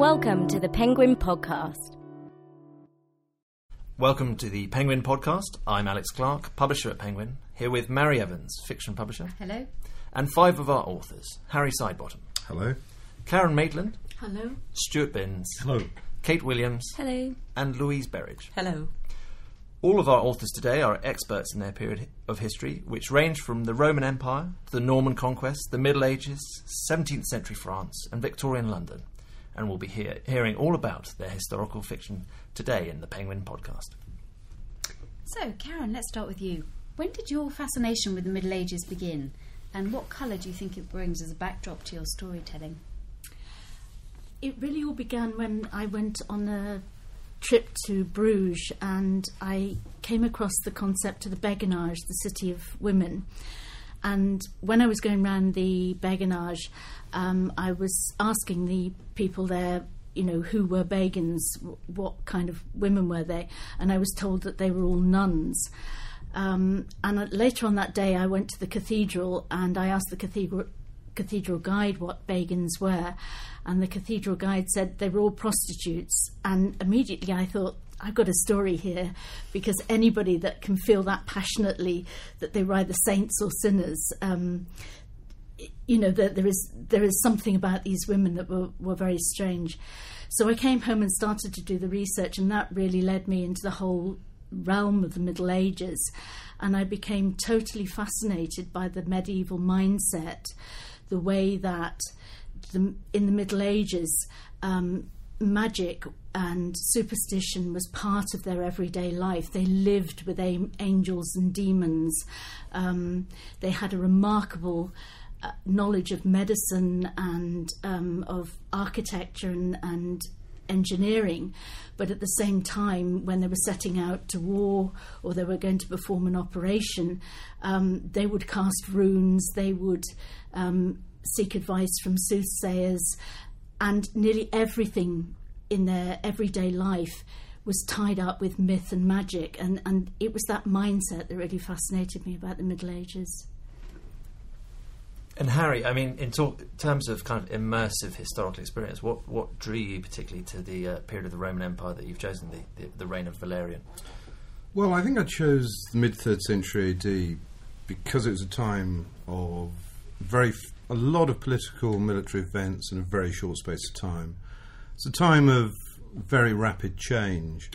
Welcome to the Penguin Podcast. Welcome to the Penguin Podcast. I'm Alex Clark, publisher at Penguin, here with Mary Evans, fiction publisher, Hello. and five of our authors Harry Sidebottom, Hello. Karen Maitland, Hello. Stewart Binns, Hello. Kate Williams, Hello. and Louise Berridge. Hello. All of our authors today are experts in their period of history, which range from the Roman Empire to the Norman Conquest, the Middle Ages, 17th century France, and Victorian London. And we'll be hear- hearing all about their historical fiction today in the Penguin Podcast. So, Karen, let's start with you. When did your fascination with the Middle Ages begin? And what colour do you think it brings as a backdrop to your storytelling? It really all began when I went on a trip to Bruges and I came across the concept of the Beguinage, the city of women. And when I was going around the Beguinage, um, I was asking the people there, you know, who were Beguines, what kind of women were they, and I was told that they were all nuns. Um, and later on that day, I went to the cathedral and I asked the cathedral cathedral guide what Beguines were, and the cathedral guide said they were all prostitutes. And immediately I thought, I've got a story here, because anybody that can feel that passionately that they were either saints or sinners, um, you know, that there is there is something about these women that were, were very strange. So I came home and started to do the research, and that really led me into the whole realm of the Middle Ages. And I became totally fascinated by the medieval mindset, the way that the, in the Middle Ages, um, magic and superstition was part of their everyday life. They lived with angels and demons. Um, they had a remarkable uh, knowledge of medicine and um, of architecture and, and engineering, but at the same time, when they were setting out to war or they were going to perform an operation, um, they would cast runes, they would um, seek advice from soothsayers, and nearly everything in their everyday life was tied up with myth and magic, and, and it was that mindset that really fascinated me about the Middle Ages. And Harry, I mean, in talk, terms of kind of immersive historical experience, what, what drew you particularly to the uh, period of the Roman Empire that you've chosen, the, the, the reign of Valerian? Well, I think I chose the mid third century AD because it was a time of very f- a lot of political military events in a very short space of time. It's a time of very rapid change.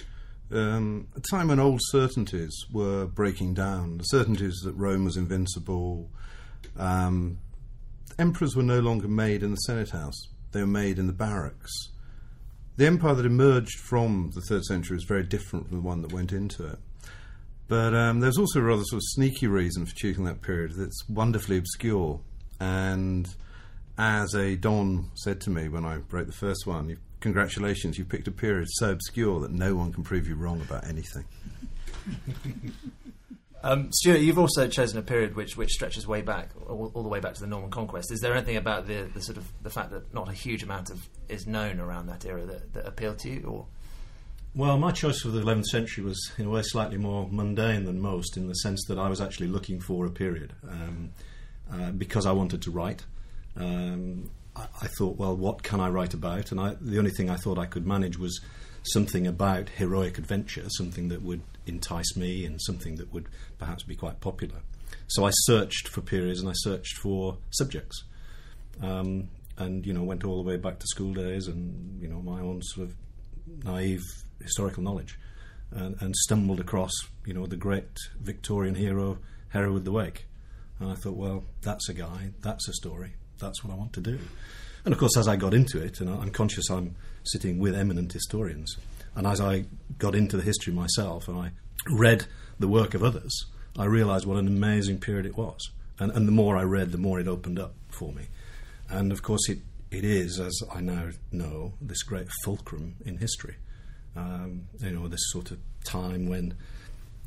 Um, a time when old certainties were breaking down. The certainties that Rome was invincible. Um, emperors were no longer made in the Senate House, they were made in the barracks. The empire that emerged from the third century was very different from the one that went into it. But um, there's also a rather sort of sneaky reason for choosing that period that's wonderfully obscure. And as a Don said to me when I wrote the first one, congratulations, you've picked a period so obscure that no one can prove you wrong about anything. Um, Stewart, you've also chosen a period which, which stretches way back, all, all the way back to the Norman Conquest. Is there anything about the, the sort of the fact that not a huge amount of is known around that era that, that appealed to you, or Well, my choice for the 11th century was, in a way, slightly more mundane than most, in the sense that I was actually looking for a period um, uh, because I wanted to write. Um, I, I thought, well, what can I write about? And I, the only thing I thought I could manage was something about heroic adventure, something that would entice me and something that would perhaps be quite popular. So I searched for periods and I searched for subjects. Um, and you know went all the way back to school days and you know my own sort of naive historical knowledge and, and stumbled across you know the great Victorian hero Hereward the Wake and I thought well that's a guy that's a story that's what I want to do and of course as I got into it and I'm conscious I'm sitting with eminent historians and as I got into the history myself and I read the work of others I realized what an amazing period it was and, and the more I read the more it opened up for me and of course, it, it is, as I now know, this great fulcrum in history. Um, you know, this sort of time when,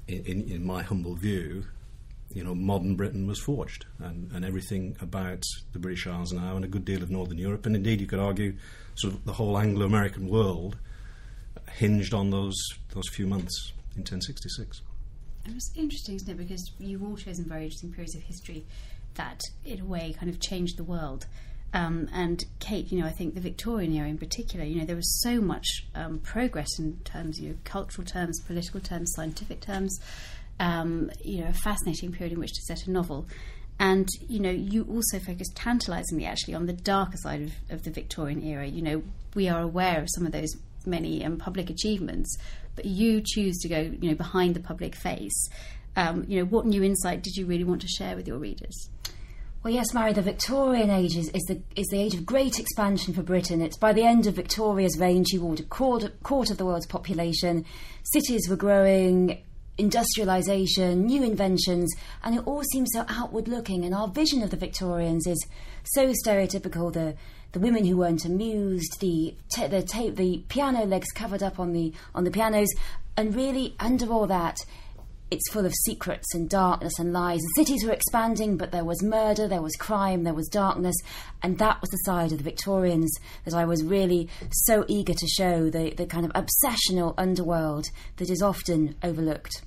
in, in, in my humble view, you know, modern Britain was forged, and, and everything about the British Isles now, and a good deal of Northern Europe, and indeed you could argue, sort of the whole Anglo-American world, hinged on those those few months in 1066. And it's interesting, isn't it? Because you've all chosen very interesting periods of history that, in a way, kind of changed the world. Um, and Kate, you know, I think the Victorian era in particular, you know, there was so much um, progress in terms you know, cultural terms, political terms, scientific terms. Um, you know, a fascinating period in which to set a novel. And you know, you also focus tantalisingly actually on the darker side of, of, the Victorian era. You know, we are aware of some of those many um, public achievements, but you choose to go, you know, behind the public face. Um, you know, what new insight did you really want to share with your readers? Well, yes, Mary, the Victorian age is, is, the, is the age of great expansion for Britain. It's by the end of Victoria's reign, she ruled a quarter, quarter of the world's population. Cities were growing, industrialisation, new inventions, and it all seems so outward looking. And our vision of the Victorians is so stereotypical. The the women who weren't amused, the the tape, the piano legs covered up on the on the pianos, and really under all that, it's full of secrets and darkness and lies. The cities were expanding, but there was murder, there was crime, there was darkness, and that was the side of the Victorians that I was really so eager to show the, the kind of obsessional underworld that is often overlooked.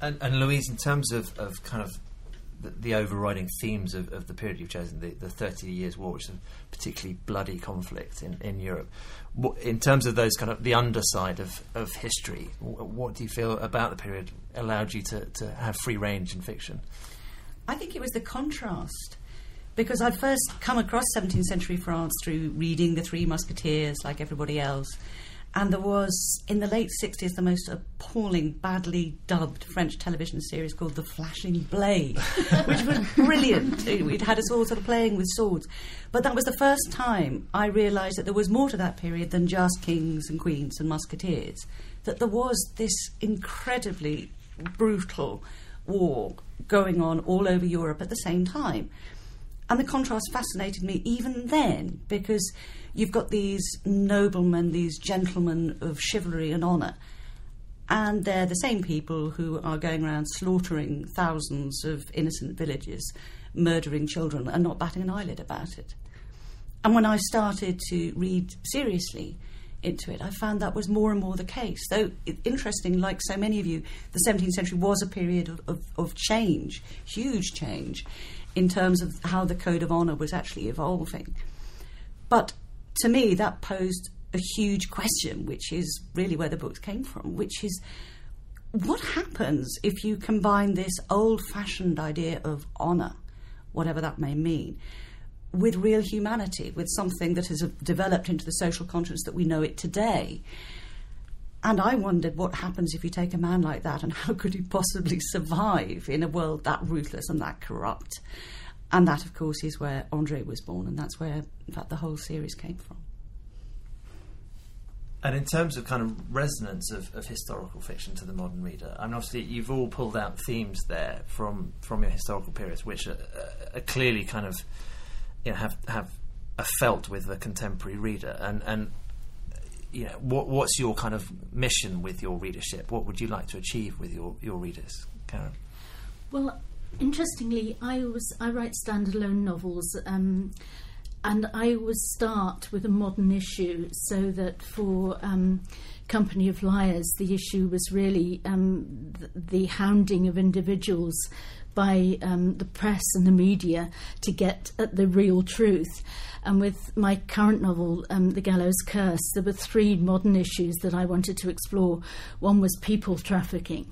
And, and Louise, in terms of, of kind of the, the overriding themes of, of, the period you've chosen, the, the 30 Years' War, which is a particularly bloody conflict in, in Europe, what, in terms of those kind of the underside of, of history, what do you feel about the period allowed you to, to have free range in fiction? I think it was the contrast because I'd first come across 17th century France through reading The Three Musketeers, like everybody else, and there was, in the late 60s, the most appalling, badly dubbed French television series called The Flashing Blade, which was brilliant. It had us all sort of playing with swords. But that was the first time I realised that there was more to that period than just kings and queens and musketeers. That there was this incredibly brutal war going on all over Europe at the same time. And the contrast fascinated me even then because you've got these noblemen, these gentlemen of chivalry and honour, and they're the same people who are going around slaughtering thousands of innocent villages, murdering children, and not batting an eyelid about it. And when I started to read seriously into it, I found that was more and more the case. Though, interesting, like so many of you, the 17th century was a period of, of, of change, huge change, in terms of how the code of honour was actually evolving. But to me, that posed a huge question, which is really where the books came from, which is what happens if you combine this old fashioned idea of honour, whatever that may mean, with real humanity, with something that has developed into the social conscience that we know it today? And I wondered what happens if you take a man like that and how could he possibly survive in a world that ruthless and that corrupt? And that, of course, is where Andre was born, and that's where, in fact, the whole series came from. And in terms of kind of resonance of, of historical fiction to the modern reader, I mean, obviously you've all pulled out themes there from, from your historical periods, which are, uh, are clearly kind of you know, have have are felt with the contemporary reader. And and you know, what what's your kind of mission with your readership? What would you like to achieve with your, your readers, Karen? Well, interestingly, I was I write standalone novels. Um, and I would start with a modern issue so that for um, Company of Liars, the issue was really um, the, hounding of individuals by um, the press and the media to get at the real truth. And with my current novel, um, The Gallows Curse, there were three modern issues that I wanted to explore. One was people trafficking,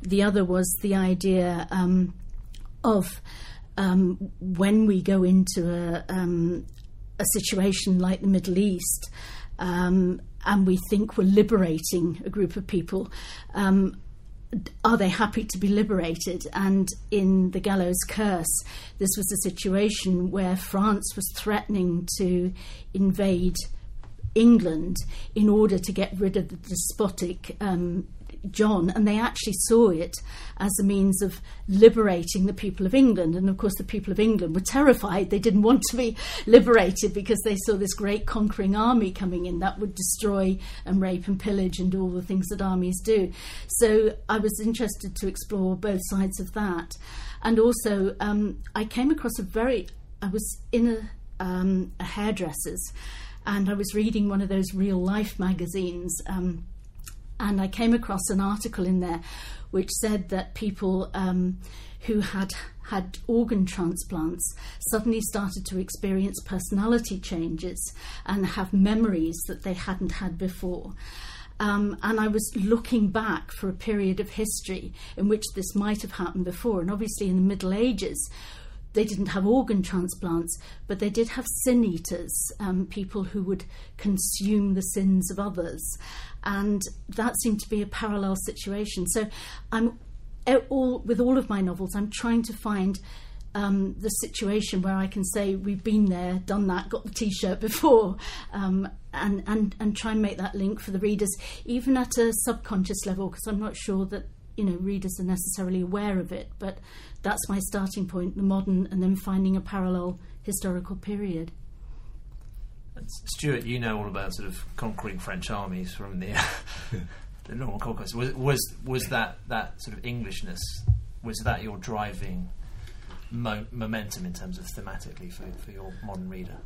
the other was the idea um, of um, when we go into a, um, a situation like the Middle East um, and we think we're liberating a group of people, um, are they happy to be liberated? And in the Gallows Curse, this was a situation where France was threatening to invade England in order to get rid of the despotic um, John, and they actually saw it as a means of liberating the people of England. And of course, the people of England were terrified. They didn't want to be liberated because they saw this great conquering army coming in that would destroy and rape and pillage and do all the things that armies do. So I was interested to explore both sides of that. And also, um, I came across a very, I was in a, um, a hairdresser's and I was reading one of those real life magazines. Um, And I came across an article in there which said that people um, who had had organ transplants suddenly started to experience personality changes and have memories that they hadn't had before. Um, and I was looking back for a period of history in which this might have happened before. And obviously, in the Middle Ages, they didn't have organ transplants, but they did have sin eaters, um, people who would consume the sins of others. And that seemed to be a parallel situation. So I'm all, with all of my novels, I'm trying to find um, the situation where I can say we've been there, done that, got the T-shirt before, um, and and and try and make that link for the readers, even at a subconscious level, because I'm not sure that you know readers are necessarily aware of it. But that's my starting point: the modern, and then finding a parallel historical period. Stewart, you know all about sort of conquering French armies from the the Norman conquest. Was was was that that sort of Englishness? Was that your driving mo- momentum in terms of thematically for, for your modern reader?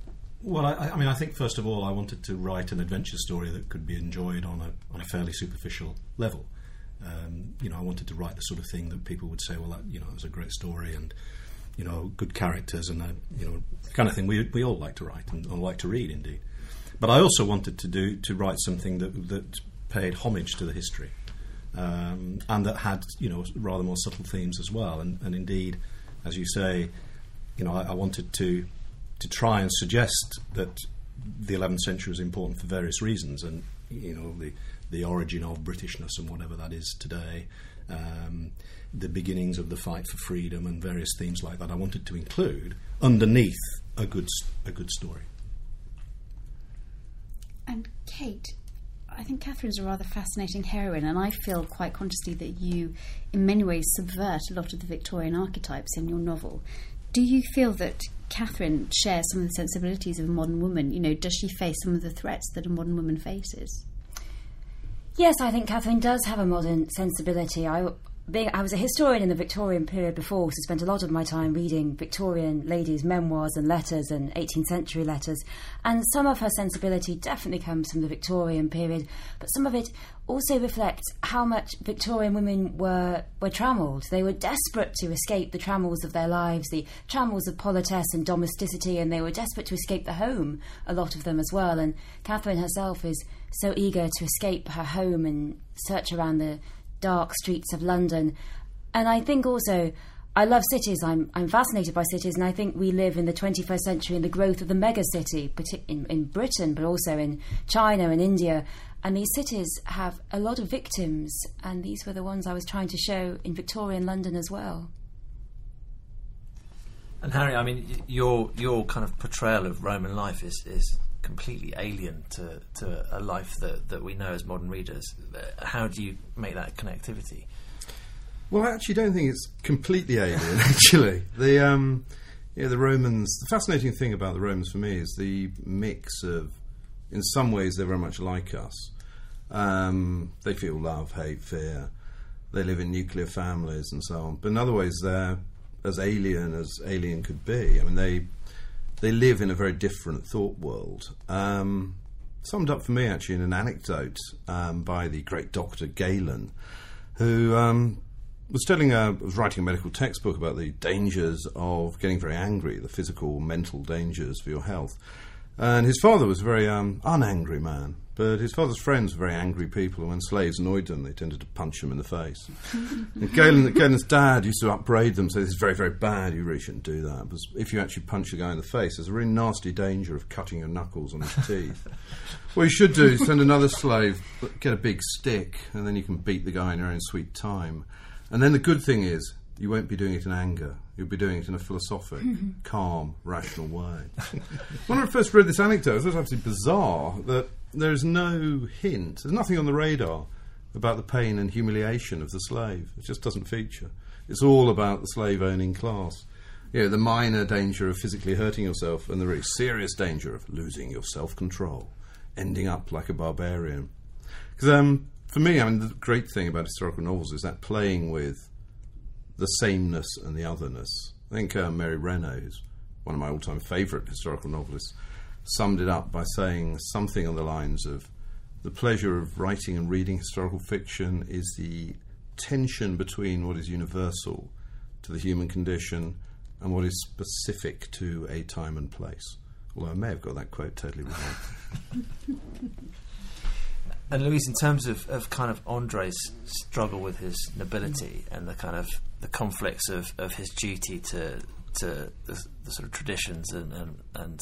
Well, I, I, mean, I think first of all, I wanted to write an adventure story that could be enjoyed on a on a fairly superficial level. Um, you know, I wanted to write the sort of thing that people would say, well, that, you know, it was a great story and you know, good characters and uh, you know, kind of thing we we all like to write and, and like to read, indeed. But I also wanted to do to write something that that paid homage to the history. Um, and that had, you know, rather more subtle themes as well. And, and indeed, as you say, you know, I, I, wanted to to try and suggest that the 11th century was important for various reasons, and you know, the the origin of Britishness and whatever that is today, um, the beginnings of the fight for freedom, and various themes like that. I wanted to include underneath a good a good story. And Kate, I think Catherine's a rather fascinating heroine, and I feel quite consciously that you, in many ways, subvert a lot of the Victorian archetypes in your novel. Do you feel that Catherine shares some of the sensibilities of a modern woman? You know, does she face some of the threats that a modern woman faces? Yes, I think Catherine does have a modern sensibility. I, being, I was a historian in the Victorian period before, so spent a lot of my time reading Victorian ladies' memoirs and letters and 18th century letters. And some of her sensibility definitely comes from the Victorian period, but some of it also reflects how much Victorian women were were trammelled. They were desperate to escape the trammels of their lives, the trammels of politesse and domesticity, and they were desperate to escape the home. A lot of them as well. And Catherine herself is so eager to escape her home and search around the dark streets of London. And I think also, I love cities. I'm, I'm fascinated by cities, and I think we live in the 21st century in the growth of the megacity, in, in Britain, but also in China and India. And these cities have a lot of victims, and these were the ones I was trying to show in Victorian London as well. And Harry, I mean, your your kind of portrayal of Roman life is, is completely alien to, to a life that, that we know as modern readers. How do you make that connectivity? Well, I actually don't think it's completely alien. Actually, the um, yeah, the Romans. The fascinating thing about the Romans for me is the mix of, in some ways, they're very much like us. Um, they feel love, hate, fear. They live in nuclear families and so on. But in other ways, they're as alien as alien could be. I mean, they they live in a very different thought world. Um, summed up for me actually in an anecdote um, by the great Doctor Galen, who um, was telling a, was writing a medical textbook about the dangers of getting very angry, the physical, mental dangers for your health. And his father was a very um, unangry man, but his father's friends were very angry people, and when slaves annoyed them, they tended to punch him in the face. and Galen, Galen's dad used to upbraid them, say, This is very, very bad, you really shouldn't do that. Because if you actually punch a guy in the face, there's a really nasty danger of cutting your knuckles on his teeth. what you should do is send another slave, get a big stick, and then you can beat the guy in your own sweet time. And then the good thing is, you won't be doing it in anger. You'll be doing it in a philosophic, calm, rational way. when I first read this anecdote, it was absolutely bizarre that there's no hint, there's nothing on the radar about the pain and humiliation of the slave. It just doesn't feature. It's all about the slave owning class. You know, the minor danger of physically hurting yourself and the very serious danger of losing your self control, ending up like a barbarian. Because um, for me, I mean, the great thing about historical novels is that playing with the sameness and the otherness. I think uh, Mary Renault, who's one of my all time favourite historical novelists, summed it up by saying something on the lines of the pleasure of writing and reading historical fiction is the tension between what is universal to the human condition and what is specific to a time and place. Although I may have got that quote totally wrong. And Louise, in terms of, of kind of Andre's struggle with his nobility mm. and the kind of the conflicts of, of his duty to to the, the sort of traditions and, and, and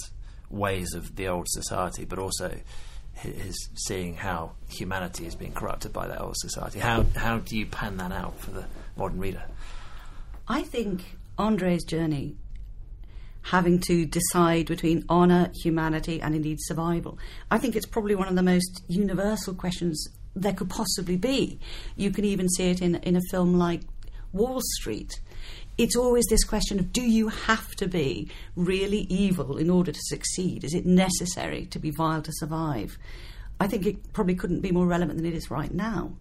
ways of the old society, but also his seeing how humanity is being corrupted by that old society. How how do you pan that out for the modern reader? I think Andre's journey, having to decide between honour, humanity, and indeed survival, I think it's probably one of the most universal questions there could possibly be. You can even see it in, in a film like Wall Street. It's always this question of do you have to be really evil in order to succeed? Is it necessary to be vile to survive? I think it probably couldn't be more relevant than it is right now.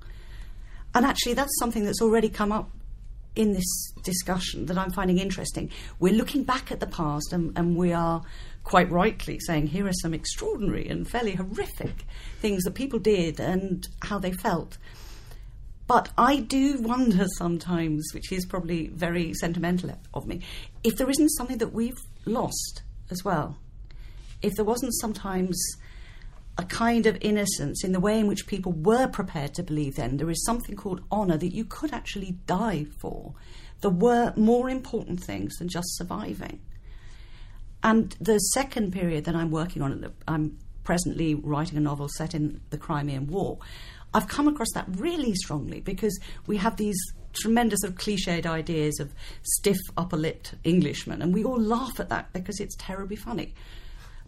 And actually, that's something that's already come up in this discussion that I'm finding interesting. We're looking back at the past and, and, we are quite rightly saying here are some extraordinary and fairly horrific things that people did and how they felt. But I do wonder sometimes, which is probably very sentimental of me, if there isn't something that we've lost as well. If there wasn't sometimes a kind of innocence in the way in which people were prepared to believe then. There is something called honour that you could actually die for. There were more important things than just surviving. And the second period that I'm working on, I'm presently writing a novel set in the Crimean War. I've come across that really strongly because we have these tremendous sort of cliched ideas of stiff upper lipped Englishmen, and we all laugh at that because it's terribly funny.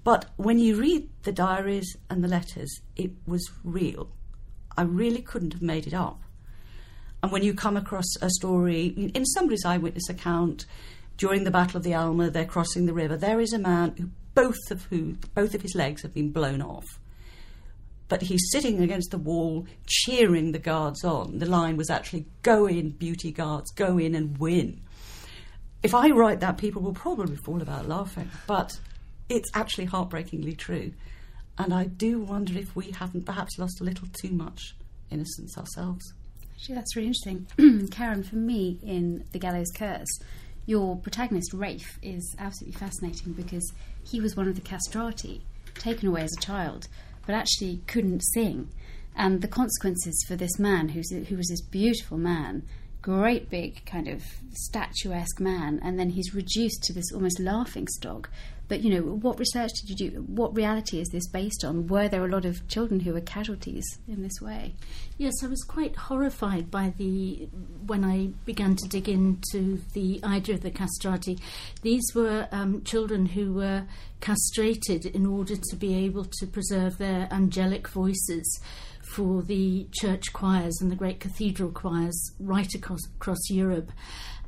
But when you read the diaries and the letters, it was real. I really couldn't have made it up. And when you come across a story in somebody's eyewitness account during the Battle of the Alma, they're crossing the river. There is a man who both of who both of his legs have been blown off. But he's sitting against the wall, cheering the guards on. The line was actually "Go in, beauty guards, go in and win." If I write that, people will probably fall about laughing. But it's actually heartbreakingly true. And I do wonder if we haven't perhaps lost a little too much innocence ourselves. Actually, that's really interesting. Karen, for me, in The Gallows Curse, your protagonist, Rafe, is absolutely fascinating because he was one of the castrati, taken away as a child, but actually couldn't sing. And the consequences for this man, who's who was this beautiful man, great big kind of statuesque man, and then he's reduced to this almost laughing stock but you know, what research did you do? What reality is this based on? Were there a lot of children who were casualties in this way? Yes, I was quite horrified by the when I began to dig into the idea of the castrati. These were um, children who were castrated in order to be able to preserve their angelic voices for the church choirs and the great cathedral choirs right across, across Europe.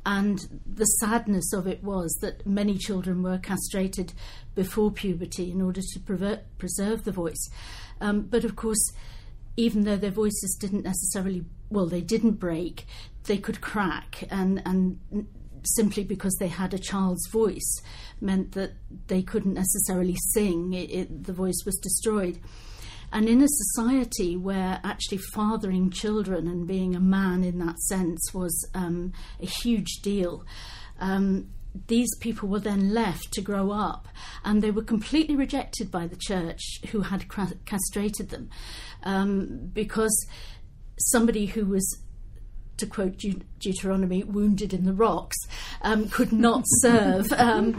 And the sadness of it was that many children were castrated before puberty in order to preserve the voice. Um, but of course, even though their voices didn't necessarily, well, they didn't break, they could crack, and, and simply because they had a child's voice meant that they couldn't necessarily sing, it, it, the voice was destroyed. And in a society where actually fathering children and being a man in that sense was um, a huge deal, um, these people were then left to grow up and they were completely rejected by the church who had castrated them. Um, because somebody who was to quote Deuteronomy, wounded in the rocks, um, could not serve um,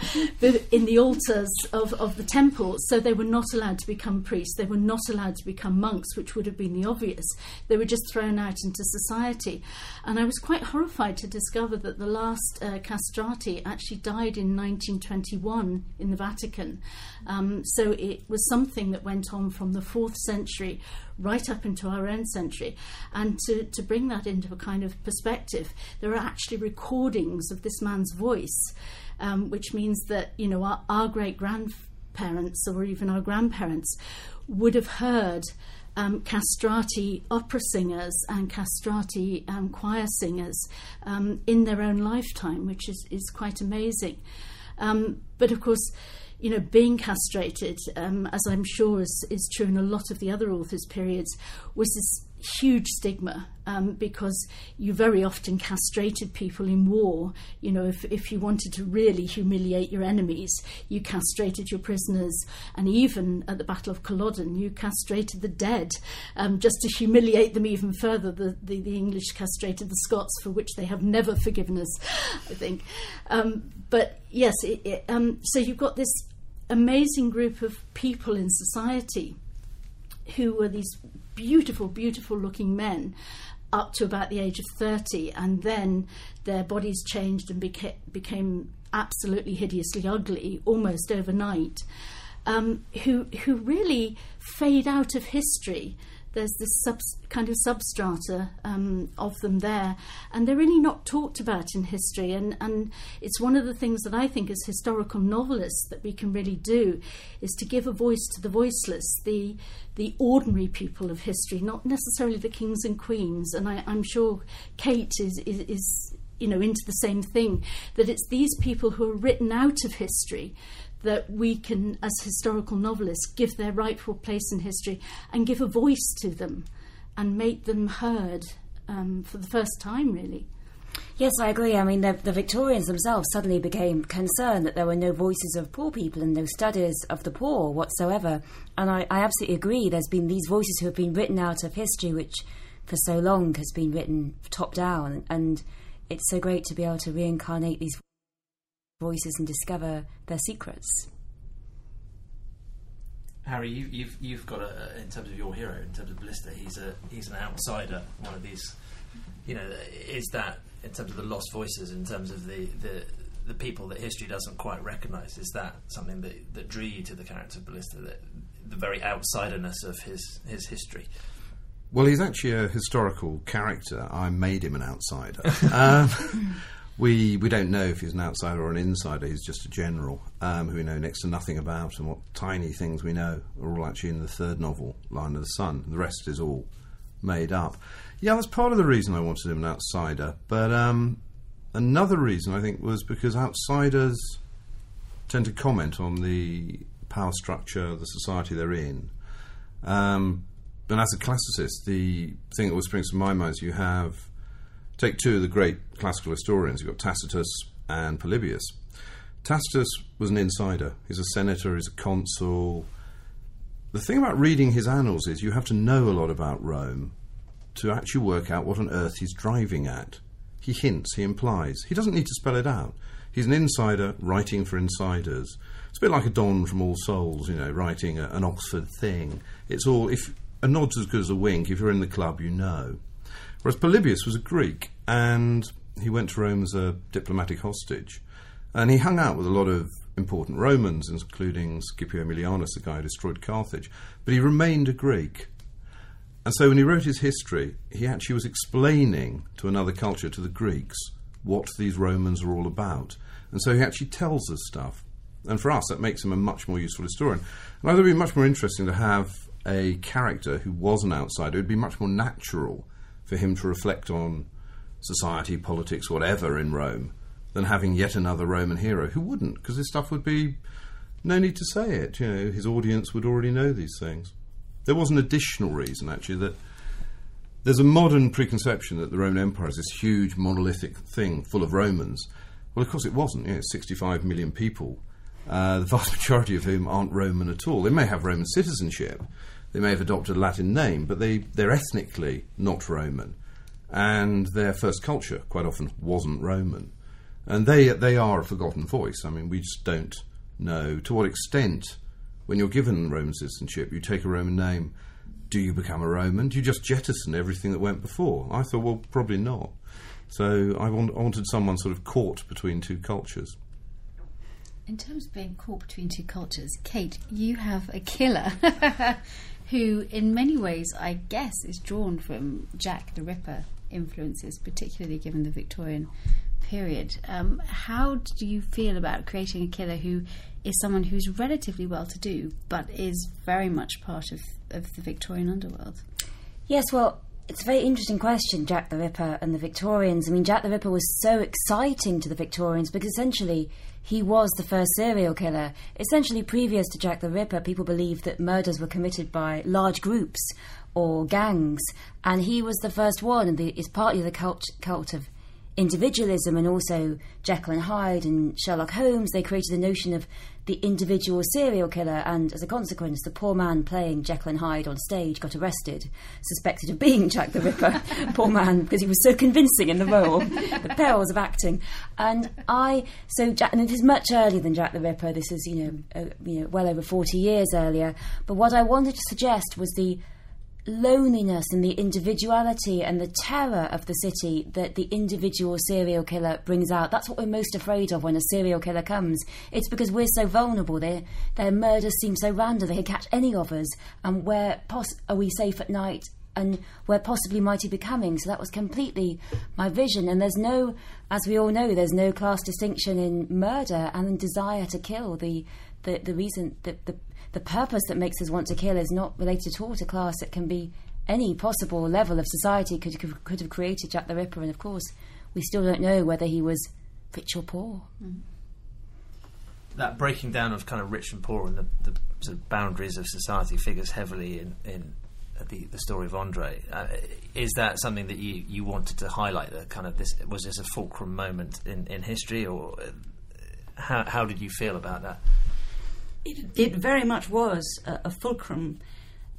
in the altars of, of the temple. So they were not allowed to become priests. They were not allowed to become monks, which would have been the obvious. They were just thrown out into society. And I was quite horrified to discover that the last uh, castrati actually died in 1921 in the Vatican. Um, so it was something that went on from the fourth century right up into our own century. And to, to bring that into a kind of perspective, there are actually recordings of this man's voice, um, which means that, you know, our, our great grandparents or even our grandparents would have heard um, castrati opera singers and castrati um, choir singers um, in their own lifetime, which is, is quite amazing. Um, but of course, you know, being castrated, um, as I'm sure is, is true in a lot of the other authors' periods, was this huge stigma um, because you very often castrated people in war. You know, if, if you wanted to really humiliate your enemies, you castrated your prisoners, and even at the Battle of Culloden, you castrated the dead um, just to humiliate them even further. The, the, the, English castrated the Scots, for which they have never forgiven us, I think. Um, but yes, it, it, um, so you've got this amazing group of people in society who were these beautiful, beautiful looking men up to about the age of 30, and then their bodies changed and beca- became absolutely hideously ugly almost overnight, um, who, who really fade out of history there's this sub, kind of substrata um, of them there, and they're really not talked about in history. And, and it's one of the things that I think, as historical novelists, that we can really do is to give a voice to the voiceless, the the ordinary people of history, not necessarily the kings and queens. And I, am sure Kate is, is, is you know into the same thing that it's these people who are written out of history that we can, as historical novelists, give their rightful place in history and give a voice to them and make them heard um, for the first time, really. Yes, I agree. I mean, the, the, Victorians themselves suddenly became concerned that there were no voices of poor people and no studies of the poor whatsoever. And I, I absolutely agree. There's been these voices who have been written out of history, which for so long has been written top down. And it's so great to be able to reincarnate these voices and discover their secrets. Harry, you, you've you've got a in terms of your hero, in terms of Ballista, he's a he's an outsider. One of these, you know, is that in terms of the lost voices, in terms of the the, the people that history doesn't quite recognise. Is that something that that drew you to the character of Ballista, that the very outsiderness of his his history? Well, he's actually a historical character. I made him an outsider. um, we we don't know if he's an outsider or an insider. He's just a general um, who we know next to nothing about, and what tiny things we know are all actually in the third novel, Lion of the Sun. The rest is all made up. Yeah, that's part of the reason I wanted him an outsider. But um, another reason I think was because outsiders tend to comment on the power structure, the society they're in. Um, and as a classicist, the thing that was springs to my mind is you have Take two of the great classical historians. You've got Tacitus and Polybius. Tacitus was an insider. He's a senator, he's a consul. The thing about reading his annals is you have to know a lot about Rome to actually work out what on earth he's driving at. He hints, he implies. He doesn't need to spell it out. He's an insider writing for insiders. It's a bit like a Don from All Souls, you know, writing a, an Oxford thing. It's all, if a nod's as good as a wink, if you're in the club, you know. Whereas Polybius was a Greek and he went to Rome as a diplomatic hostage. And he hung out with a lot of important Romans, including Scipio Aemilianus, the guy who destroyed Carthage. But he remained a Greek. And so when he wrote his history, he actually was explaining to another culture, to the Greeks, what these Romans are all about. And so he actually tells us stuff. And for us, that makes him a much more useful historian. And I think it would be much more interesting to have a character who was an outsider. It would be much more natural for him to reflect on society, politics, whatever in Rome, than having yet another Roman hero who wouldn't, because his stuff would be no need to say it. You know, his audience would already know these things. There was an additional reason, actually, that there's a modern preconception that the Roman Empire is this huge monolithic thing full of Romans. Well, of course, it wasn't. You know, 65 million people, uh, the vast majority of whom aren't Roman at all. They may have Roman citizenship, they may have adopted a Latin name, but they, they're ethnically not Roman. And their first culture, quite often, wasn't Roman. And they, they are a forgotten voice. I mean, we just don't know to what extent, when you're given Roman citizenship, you take a Roman name, do you become a Roman? Do you just jettison everything that went before? I thought, well, probably not. So I, want, I wanted someone sort of caught between two cultures. In terms of being caught between two cultures, Kate, you have a killer who, in many ways, I guess, is drawn from Jack the Ripper influences, particularly given the Victorian period. Um, how do you feel about creating a killer who is someone who's relatively well to do, but is very much part of, of the Victorian underworld? Yes, well, it's a very interesting question, Jack the Ripper and the Victorians. I mean, Jack the Ripper was so exciting to the Victorians because essentially he was the first serial killer. Essentially, previous to Jack the Ripper, people believed that murders were committed by large groups or gangs, and he was the first one, and is partly the cult, cult of individualism and also Jekyll and Hyde and Sherlock Holmes, they created the notion of the individual serial killer, and as a consequence, the poor man playing Jekyll and Hyde on stage got arrested, suspected of being Jack the Ripper. poor man, because he was so convincing in the role, the perils of acting. And I, so Jack, and it is much earlier than Jack the Ripper. This is, you know, uh, you know, well over forty years earlier. But what I wanted to suggest was the loneliness and the individuality and the terror of the city that the individual serial killer brings out. That's what we're most afraid of when a serial killer comes. It's because we're so vulnerable. Their, their murders seem so random. They could catch any of us. And where are we safe at night? And where possibly might he be coming? So that was completely my vision. And there's no, as we all know, there's no class distinction in murder and desire to kill. The the, the reason that the the purpose that makes us want to kill is not related at all to class. It can be any possible level of society could could have created Jack the Ripper, and of course, we still don't know whether he was rich or poor. Mm. That breaking down of kind of rich and poor and the, the sort of boundaries of society figures heavily in, in the, the story of Andre. Uh, is that something that you, you wanted to highlight? That kind of this was this a fulcrum moment in, in history, or uh, how how did you feel about that? It, very much was a, a fulcrum.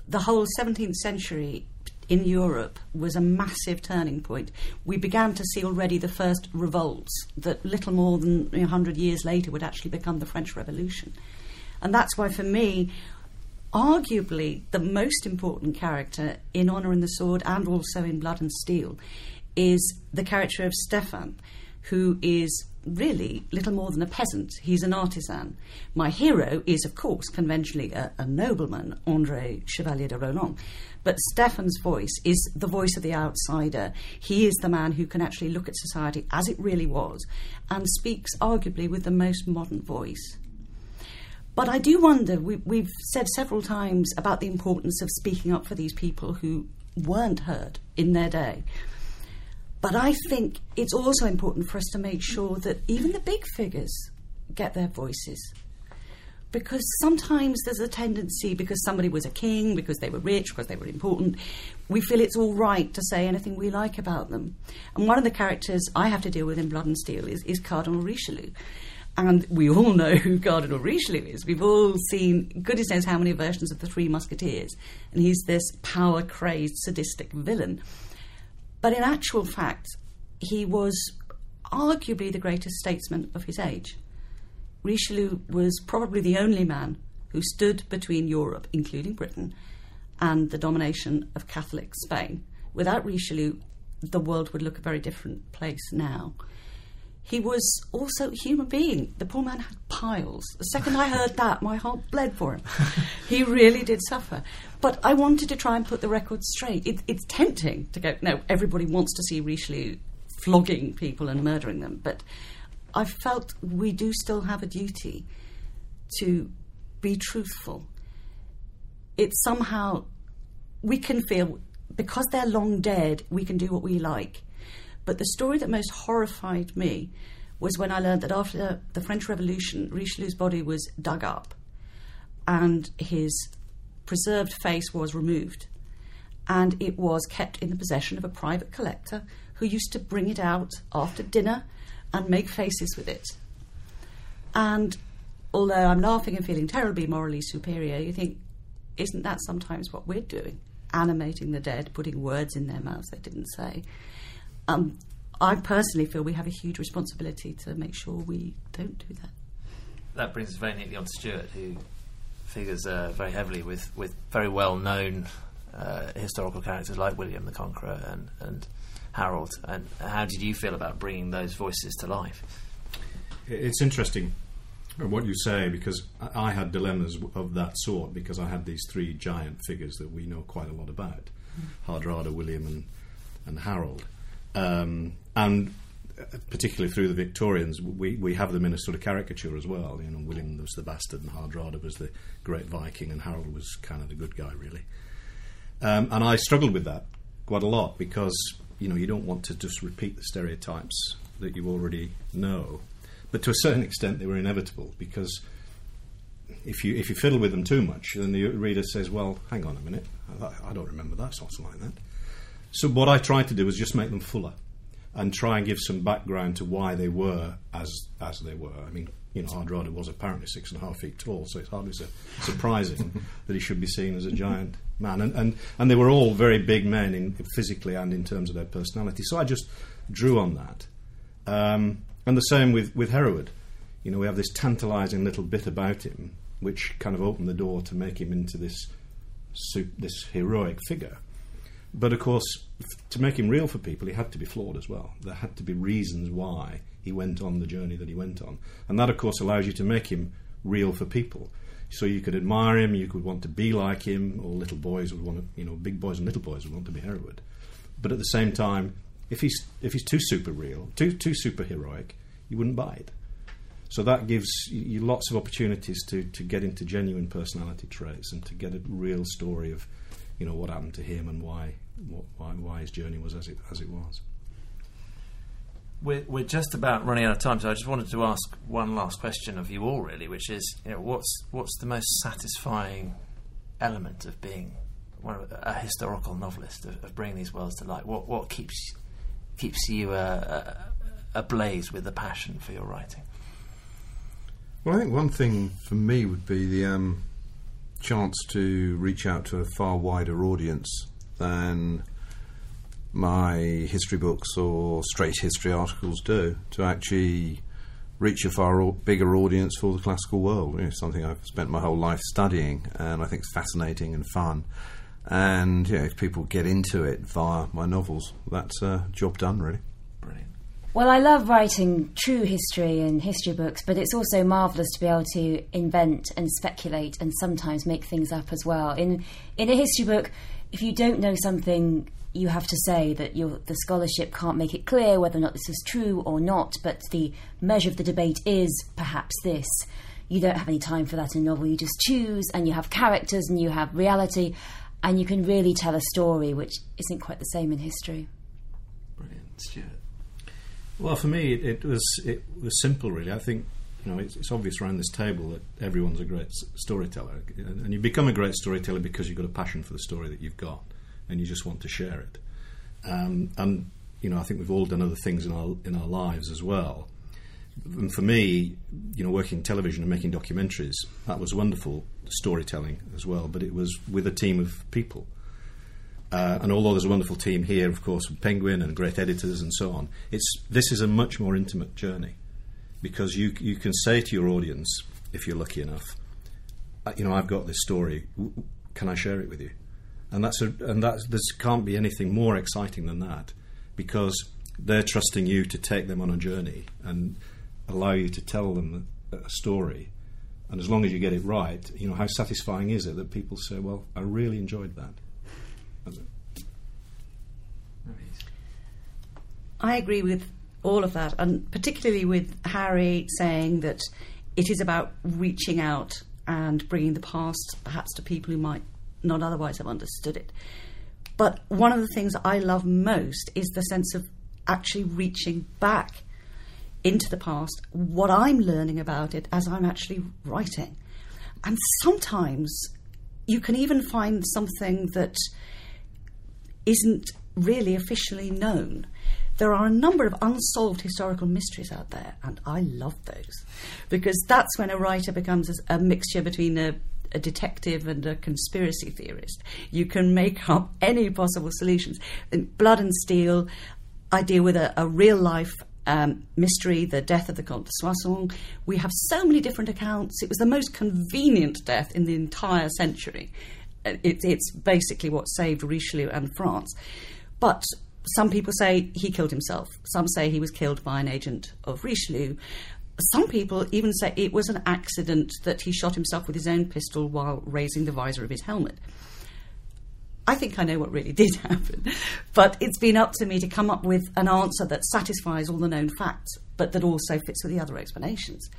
The whole 17th century in Europe was a massive turning point. We began to see already the first revolts that little more than 100 years later would actually become the French Revolution. And that's why, for me, arguably the most important character in Honour and the Sword and also in Blood and Steel is the character of Stefan, who is really little more than a peasant. He's an artisan. My hero is, of course, conventionally a, a nobleman, Andre Chevalier de Roland. But Stefan's voice is the voice of the outsider. He is the man who can actually look at society as it really was and speaks arguably with the most modern voice. But I do wonder, we, we've said several times about the importance of speaking up for these people who weren't heard in their day. But I think it's also important for us to make sure that even the big figures get their voices. Because sometimes there's a tendency, because somebody was a king, because they were rich, because they were important, we feel it's all right to say anything we like about them. And one of the characters I have to deal with in Blood and Steel is, is Cardinal Richelieu. And we all know who Cardinal Richelieu is. We've all seen, goodness knows how many versions of the Three Musketeers. And he's this power crazed, sadistic villain. But in actual fact, he was arguably the greatest statesman of his age. Richelieu was probably the only man who stood between Europe, including Britain, and the domination of Catholic Spain. Without Richelieu, the world would look a very different place now. He was also a human being. The poor man had piles. The second I heard that, my heart bled for him. he really did suffer. But I wanted to try and put the record straight. It, it's tempting to go, no, everybody wants to see Richelieu flogging people and murdering them. But I felt we do still have a duty to be truthful. It's somehow, we can feel, because they're long dead, we can do what we like but the story that most horrified me was when I learned that after the French Revolution, Richelieu's body was dug up and his preserved face was removed. And it was kept in the possession of a private collector who used to bring it out after dinner and make faces with it. And although I'm laughing and feeling terribly morally superior, you think, isn't that sometimes what we're doing? Animating the dead, putting words in their mouths they didn't say. Um, I personally feel we have a huge responsibility to make sure we don't do that. That brings us very neatly on to Stewart, who figures uh, very heavily with, with very well known uh, historical characters like William the Conqueror and, and Harold. And how did you feel about bringing those voices to life? It's interesting what you say because I had dilemmas of that sort because I had these three giant figures that we know quite a lot about mm. Hardrada, William, and, and Harold. Um, and particularly through the Victorians, we, we have them in a sort of caricature as well. You know, William was the bastard, and Hardrada was the great Viking, and Harold was kind of the good guy, really. Um, and I struggled with that quite a lot because you know you don't want to just repeat the stereotypes that you already know, but to a certain extent they were inevitable because if you if you fiddle with them too much, then the reader says, "Well, hang on a minute, I, I don't remember that something like that." So what I tried to do was just make them fuller and try and give some background to why they were as as they were. I mean, you know, Hardrada was apparently six and a half feet tall, so it's hardly su- surprising that he should be seen as a giant man. And, and and they were all very big men in physically and in terms of their personality. So I just drew on that. Um, and the same with with Hereward. You know, we have this tantalising little bit about him, which kind of opened the door to make him into this this heroic figure. But of course, to make him real for people, he had to be flawed as well. There had to be reasons why he went on the journey that he went on. And that, of course, allows you to make him real for people. So you could admire him, you could want to be like him, or little boys would want to, you know, big boys and little boys would want to be Hereward. But at the same time, if he's if he's too super real, too too super heroic, you wouldn't buy it. So that gives you lots of opportunities to, to get into genuine personality traits and to get a real story of, you know, what happened to him and why why, why his journey was as it as it was. We're, we're just about running out of time, so I just wanted to ask one last question of you all, really, which is, you know, what's what's the most satisfying element of being one of, a historical novelist, of, of, bringing these worlds to light? What what keeps keeps you uh, uh, ablaze with the passion for your writing? Well, I think one thing for me would be the um, chance to reach out to a far wider audience than my history books or straight history articles do to actually reach a far bigger audience for the classical world. It's something I've spent my whole life studying, and I think it's fascinating and fun. And yeah, if people get into it via my novels, that's a job done, really. Well, I love writing true history and history books, but it's also marvellous to be able to invent and speculate and sometimes make things up as well. In in a history book, if you don't know something, you have to say that the scholarship can't make it clear whether or not this is true or not, but the measure of the debate is perhaps this. You don't have any time for that in a novel. You just choose, and you have characters, and you have reality, and you can really tell a story, which isn't quite the same in history. Brilliant, Stewart. Well, for me, it, it was it was simple, really. I think you know, it's, it's, obvious around this table that everyone's a great storyteller, and you become a great storyteller because you've got a passion for the story that you've got, and you just want to share it. Um, and you know, I think we've all done other things in our in our lives as well. And for me, you know, working in television and making documentaries, that was wonderful storytelling as well. But it was with a team of people. Uh, and although there's a wonderful team here, of course, with Penguin and great editors and so on, it's this is a much more intimate journey because you you can say to your audience if you're lucky enough, uh, you know, I've got this story. Can I share it with you? And that's a, and that's there can't be anything more exciting than that, because they're trusting you to take them on a journey and allow you to tell them a story. And as long as you get it right, you know, how satisfying is it that people say, "Well, I really enjoyed that." I agree with all of that, and particularly with Harry saying that it is about reaching out and bringing the past perhaps to people who might not otherwise have understood it. But one of the things I love most is the sense of actually reaching back into the past, what I'm learning about it as I'm actually writing. And sometimes you can even find something that isn't really officially known. There are a number of unsolved historical mysteries out there, and I love those because that's when a writer becomes a, mixture between a, a detective and a conspiracy theorist. You can make up any possible solutions. In Blood and Steel, I deal with a, a real life um, mystery, the death of the Comte de Soissons. We have so many different accounts. It was the most convenient death in the entire century. It, it's basically what saved Richelieu and France. But some people say he killed himself. Some say he was killed by an agent of Richelieu. Some people even say it was an accident that he shot himself with his own pistol while raising the visor of his helmet. I think I know what really did happen, but it's been up to me to come up with an answer that satisfies all the known facts, but that also fits with the other explanations.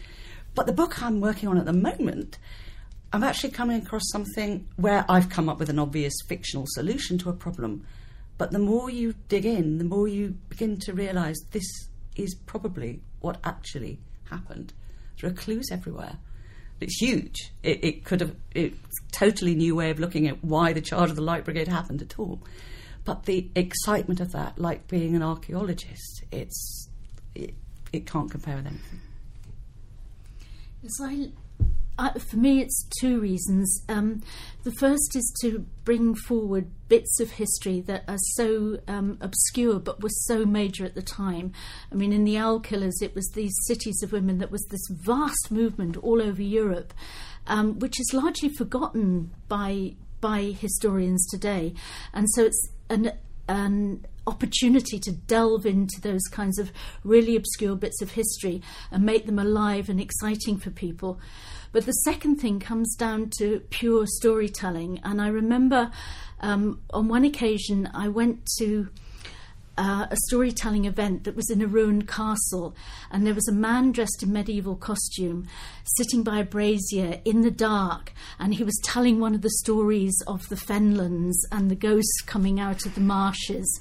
But the book I'm working on at the moment, I'm actually coming across something where I've come up with an obvious fictional solution to a problem But the more you dig in, the more you begin to realise this is probably what actually happened. There are clues everywhere. It's huge. It, it could have it's a totally new way of looking at why the charge of the Light Brigade happened at all. But the excitement of that, like being an archaeologist, it's it, it can't compare with anything. I, for me, it's two reasons. Um, the first is to bring forward bits of history that are so um, obscure but were so major at the time. I mean, in the Owl Killers, it was these cities of women that was this vast movement all over Europe, um, which is largely forgotten by by historians today, and so it's an an opportunity to delve into those kinds of really obscure bits of history and make them alive and exciting for people. But the second thing comes down to pure storytelling. And I remember um, on one occasion I went to uh, a storytelling event that was in a ruined castle, and there was a man dressed in medieval costume sitting by a brazier in the dark, and he was telling one of the stories of the fenlands and the ghosts coming out of the marshes.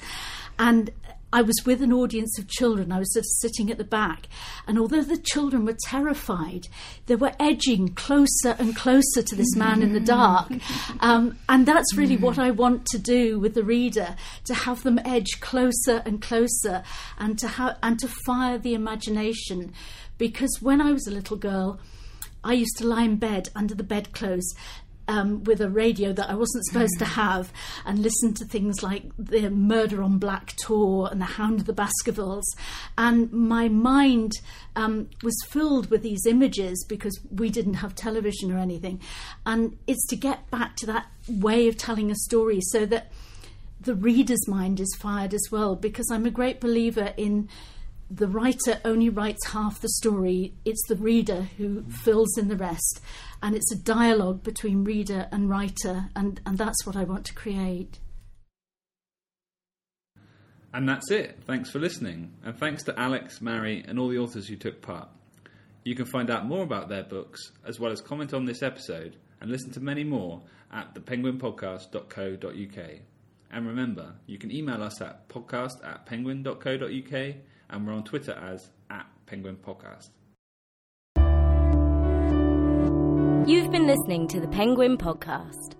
And I was with an audience of children. I was sort of sitting at the back. And although the children were terrified, they were edging closer and closer to this man in the dark. Um, and that's really what I want to do with the reader to have them edge closer and closer and to, ha- and to fire the imagination. Because when I was a little girl, I used to lie in bed under the bedclothes um, with a radio that I wasn't supposed to have and listen to things like the Murder on Black Tor and the Hound of the Baskervilles. And my mind um, was filled with these images because we didn't have television or anything. And it's to get back to that way of telling a story so that the reader's mind is fired as well because I'm a great believer in the writer only writes half the story, it's the reader who fills in the rest. And it's a dialogue between reader and writer, and, and that's what I want to create. And that's it. Thanks for listening. And thanks to Alex, Mary, and all the authors who took part. You can find out more about their books, as well as comment on this episode, and listen to many more at thepenguinpodcast.co.uk. And remember, you can email us at podcast at penguin.co.uk and we're on Twitter as at Penguin Podcast. You've been listening to the Penguin Podcast.